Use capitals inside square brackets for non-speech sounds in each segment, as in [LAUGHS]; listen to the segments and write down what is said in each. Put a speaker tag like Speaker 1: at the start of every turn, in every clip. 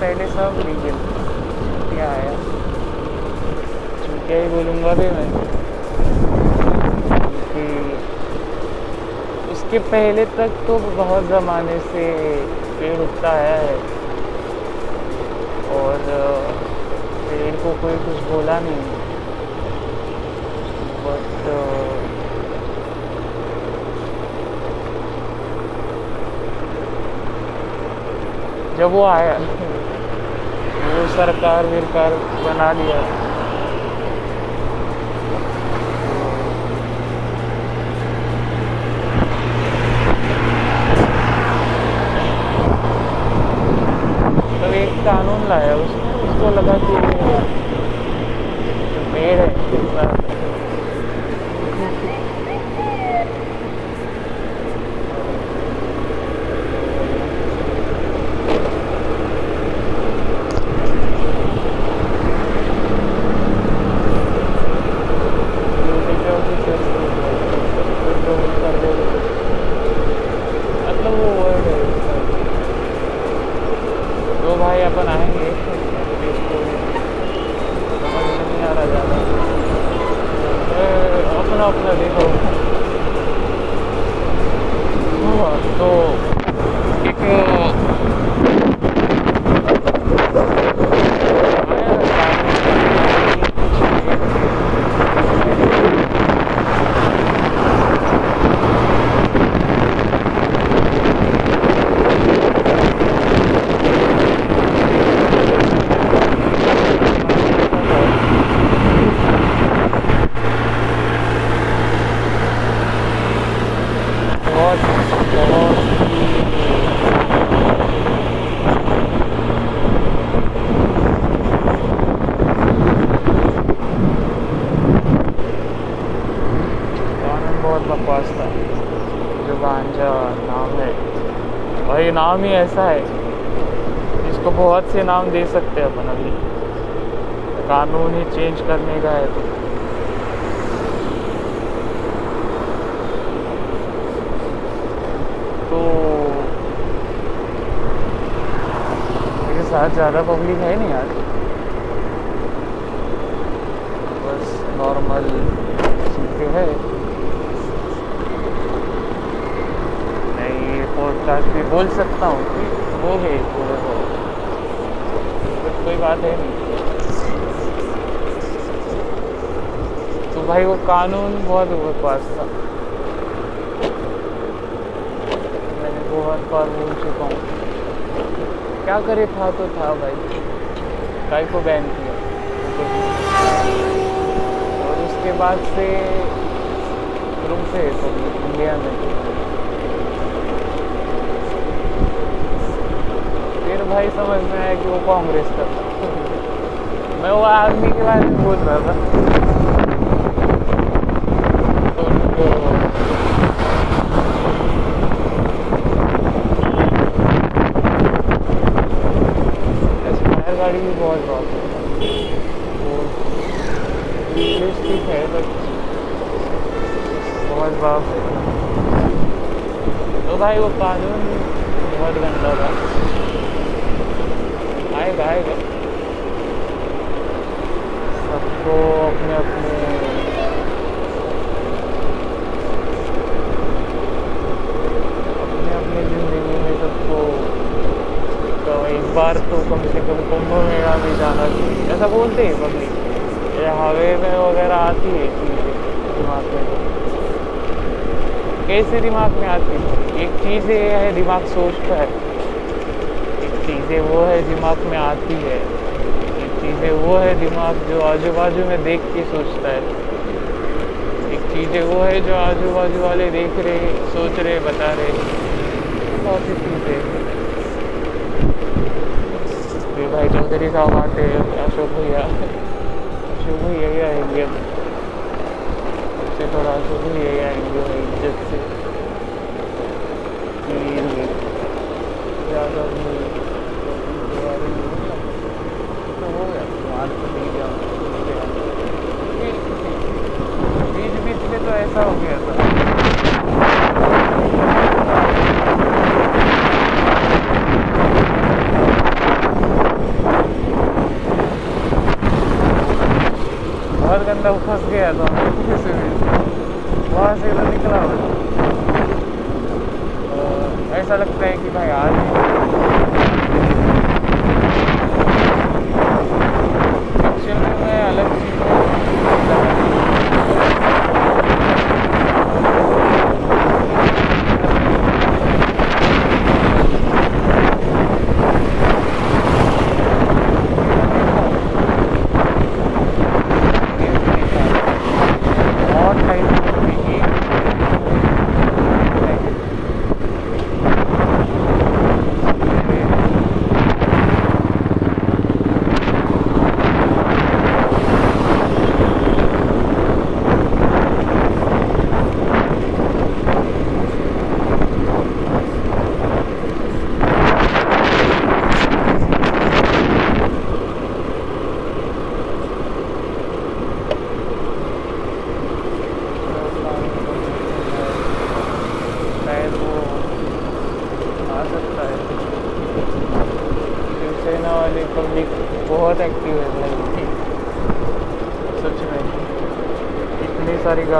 Speaker 1: पहले सब लीगल। क्या आया क्या ही बोलूँगा भी मैं? कि उसके पहले तक तो बहुत ज़माने से पेड़ उगता आया है। और, पेड़ को कोई कुछ बोला नहीं। बट, जब वो आया सरकार विरकार बना लिया। तो एक कानून लाया उसने उसको लगा कि पेड़ है मतलब वो वर्ड है उसका। दो भाई अपन आएँगे इसको समझ में नहीं आ रहा ज़्यादा ए, अपना अपना देखो हाँ, तो एक बहुत बहुत कानून बहुत बकवास था जो गांजा नाम है भाई नाम ही ऐसा है। जिसको बहुत से नाम दे सकते हैं अपन अभी। कानून ही चेंज करने का है तो। तो ज़्यादा पब्लिक है नहीं आज बस नॉर्मल चीज़ें है मैं ये पॉडकास्ट भी बोल सकता हूँ कि वो है बहुत बट कोई बात है नहीं। तो भाई वो कानून बहुत बकवास था। मैंने बहुत बार बोल चुका हूँ। क्या करे, था तो था भाई। काय को बैन किया। और उसके बाद से शुरू से इंडिया में। फिर भाई समझ में आया कि वो कांग्रेस का मैं वो आदमी के बारे में बोल रहा था। बहुत बहुत तो भाई वो कानून बहुत गंदा था। सबको अपने अपने। अपने अपने ज़िंदगी में सबको। तो एक बार तो कम से कम कुंभ मेला में जाना चाहिए। ऐसा बोलते हैं पब्लिक ये हवे में वगैरह आती है चीज़ें दिमाग में। कैसे दिमाग में आती है? एक चीज़ है दिमाग सोचता है। चीज़ें वो है दिमाग में आती है। एक चीज़ें वो है दिमाग जो आजू बाजू में देख के सोचता है। एक चीज़ें वो है जो आजू बाजू वाले देख रहे, सोच रहे, बता रहे। बहुत सी चीज़ें। भाई चौधरी साहब आते हैं, अशोक भैया। अशोक भैया ही आएँगे थोड़ा अशोक भैया आएँगे भाई, इज़्ज़त से। बीच बीच में तो ऐसा हो गया था। बहुत गंदा फंस गया था।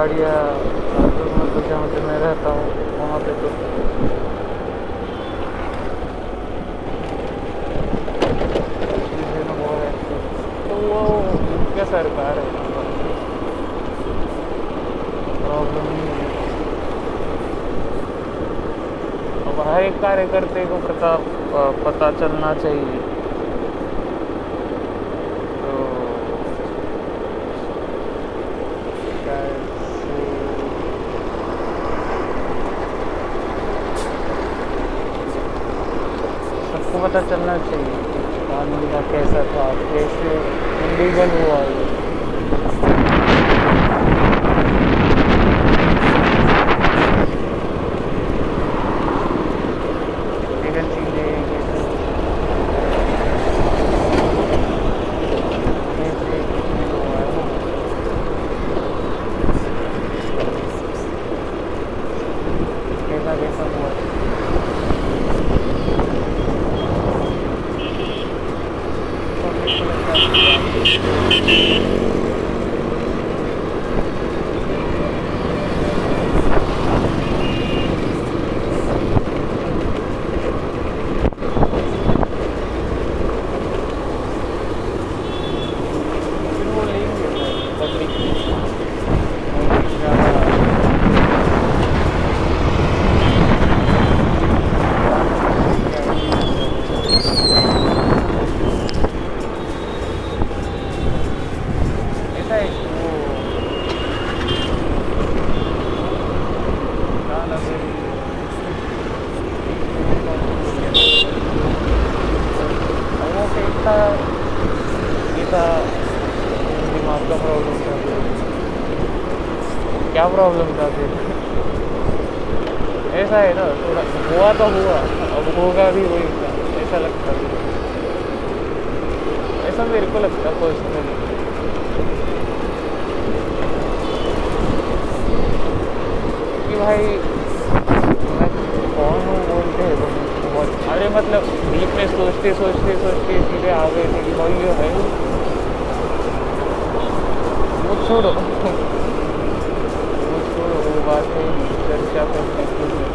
Speaker 1: गाड़ियाँ मतलब जहाँ पे मैं रहता हूँ, वहाँ पे तो। तो वो क्या सरकार है। हर एक कार्यकर्ते को पता पता चलना चाहिए तो शायद से सबको पता चलना चाहिए कि कानून का कैसा था कैसे इंडिविजुअल हुआ ये लीगल चीज़ें कैसे कैसे कुछ हुआ है वो कैसा कैसा हुआ है पब्लिक को लगता है कि फिर वो लेंगे पब्लिक ऐसा है कि वो क्या नाम है? वो फेंकता ये था। दिमाग का प्रॉब्लम था। क्या प्रॉब्लम था फिर ऐसा है ना, थोड़ा हुआ तो हुआ, अब होगा भी वही ऐसा लगता है। ऐसा मेरे को लगता पर्सनली कि भाई, मैं कौन हूँ बोलते हैं बहुत अरे मतलब डीप में सोचते सोचते सोचते, सीधे आ गए थे कि भाई ये है। छोड़ो। [LAUGHS] छोड़ो वो बात है चर्चा करते के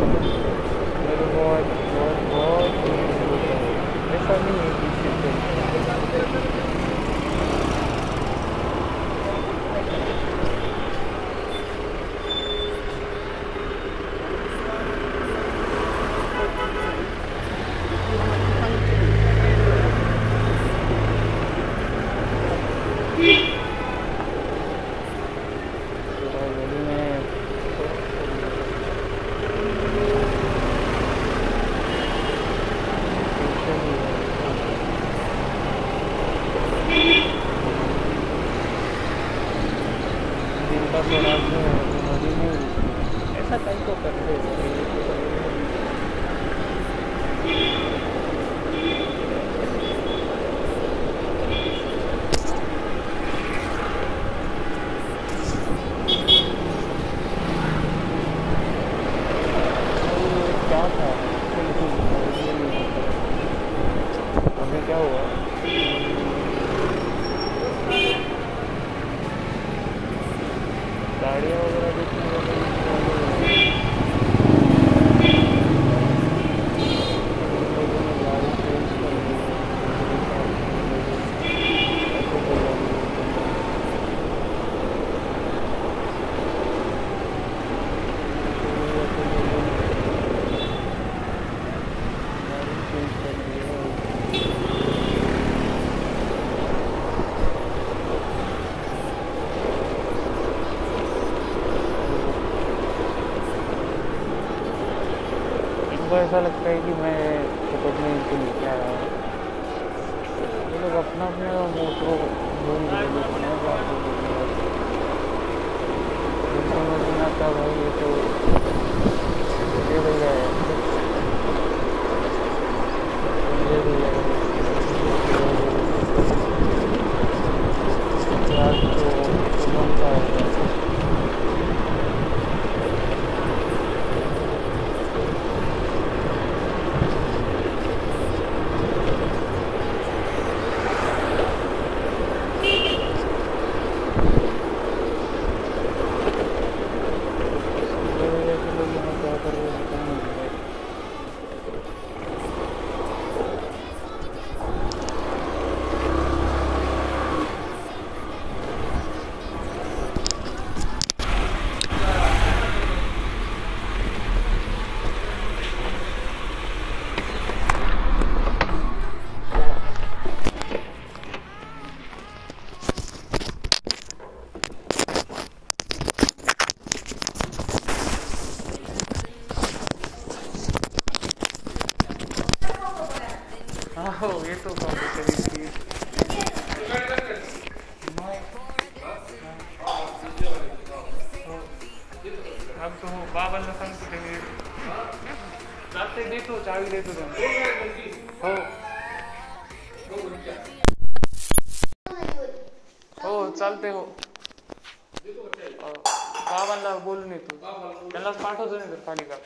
Speaker 1: नॉर्मल हूँ मेरे को बहुत बहुत बहुत ऐसा नहीं है किसी से थोड़ा गली में दिन का थोड़ा सा नदी में ऐसा कहीं तो करते क्या था अभी क्या हुआ गाड़ियाँ वगैरह देखने का कोई प्रॉब्लम है? लोगों ने गाड़ी चेंज कर दी है। ऐसे कोई गाड़ी नहीं है। ऐसे लोगों ने गाड़ी चेंज कर दी है। इनको ऐसा लगता है कि मैं फोकट में इनको लेके आया हूँ। ये लोग अपना अपना मोटरो समझ भाई, ये तो ये भैया है ये भैया के लोग यहाँ क्या कर रहे हैं पता नहीं भाई हाँ हो तो कभी कभी थी अब तो बाबांना सांगतो ते मी चालते देतो चावी देतो त्यांना हो. हो चालते हो अं, बाबांना बोलून येतो. त्यांनाच पाठवतो नाही तर खाली का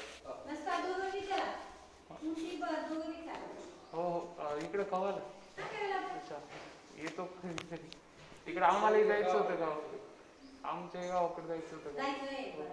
Speaker 1: इकडे कवाला अच्छा येतो. कधीतरी तिकडे आम्हालाही जायचं होतं गावाकडे. आमच्या गावाकडे जायचं होतं हो.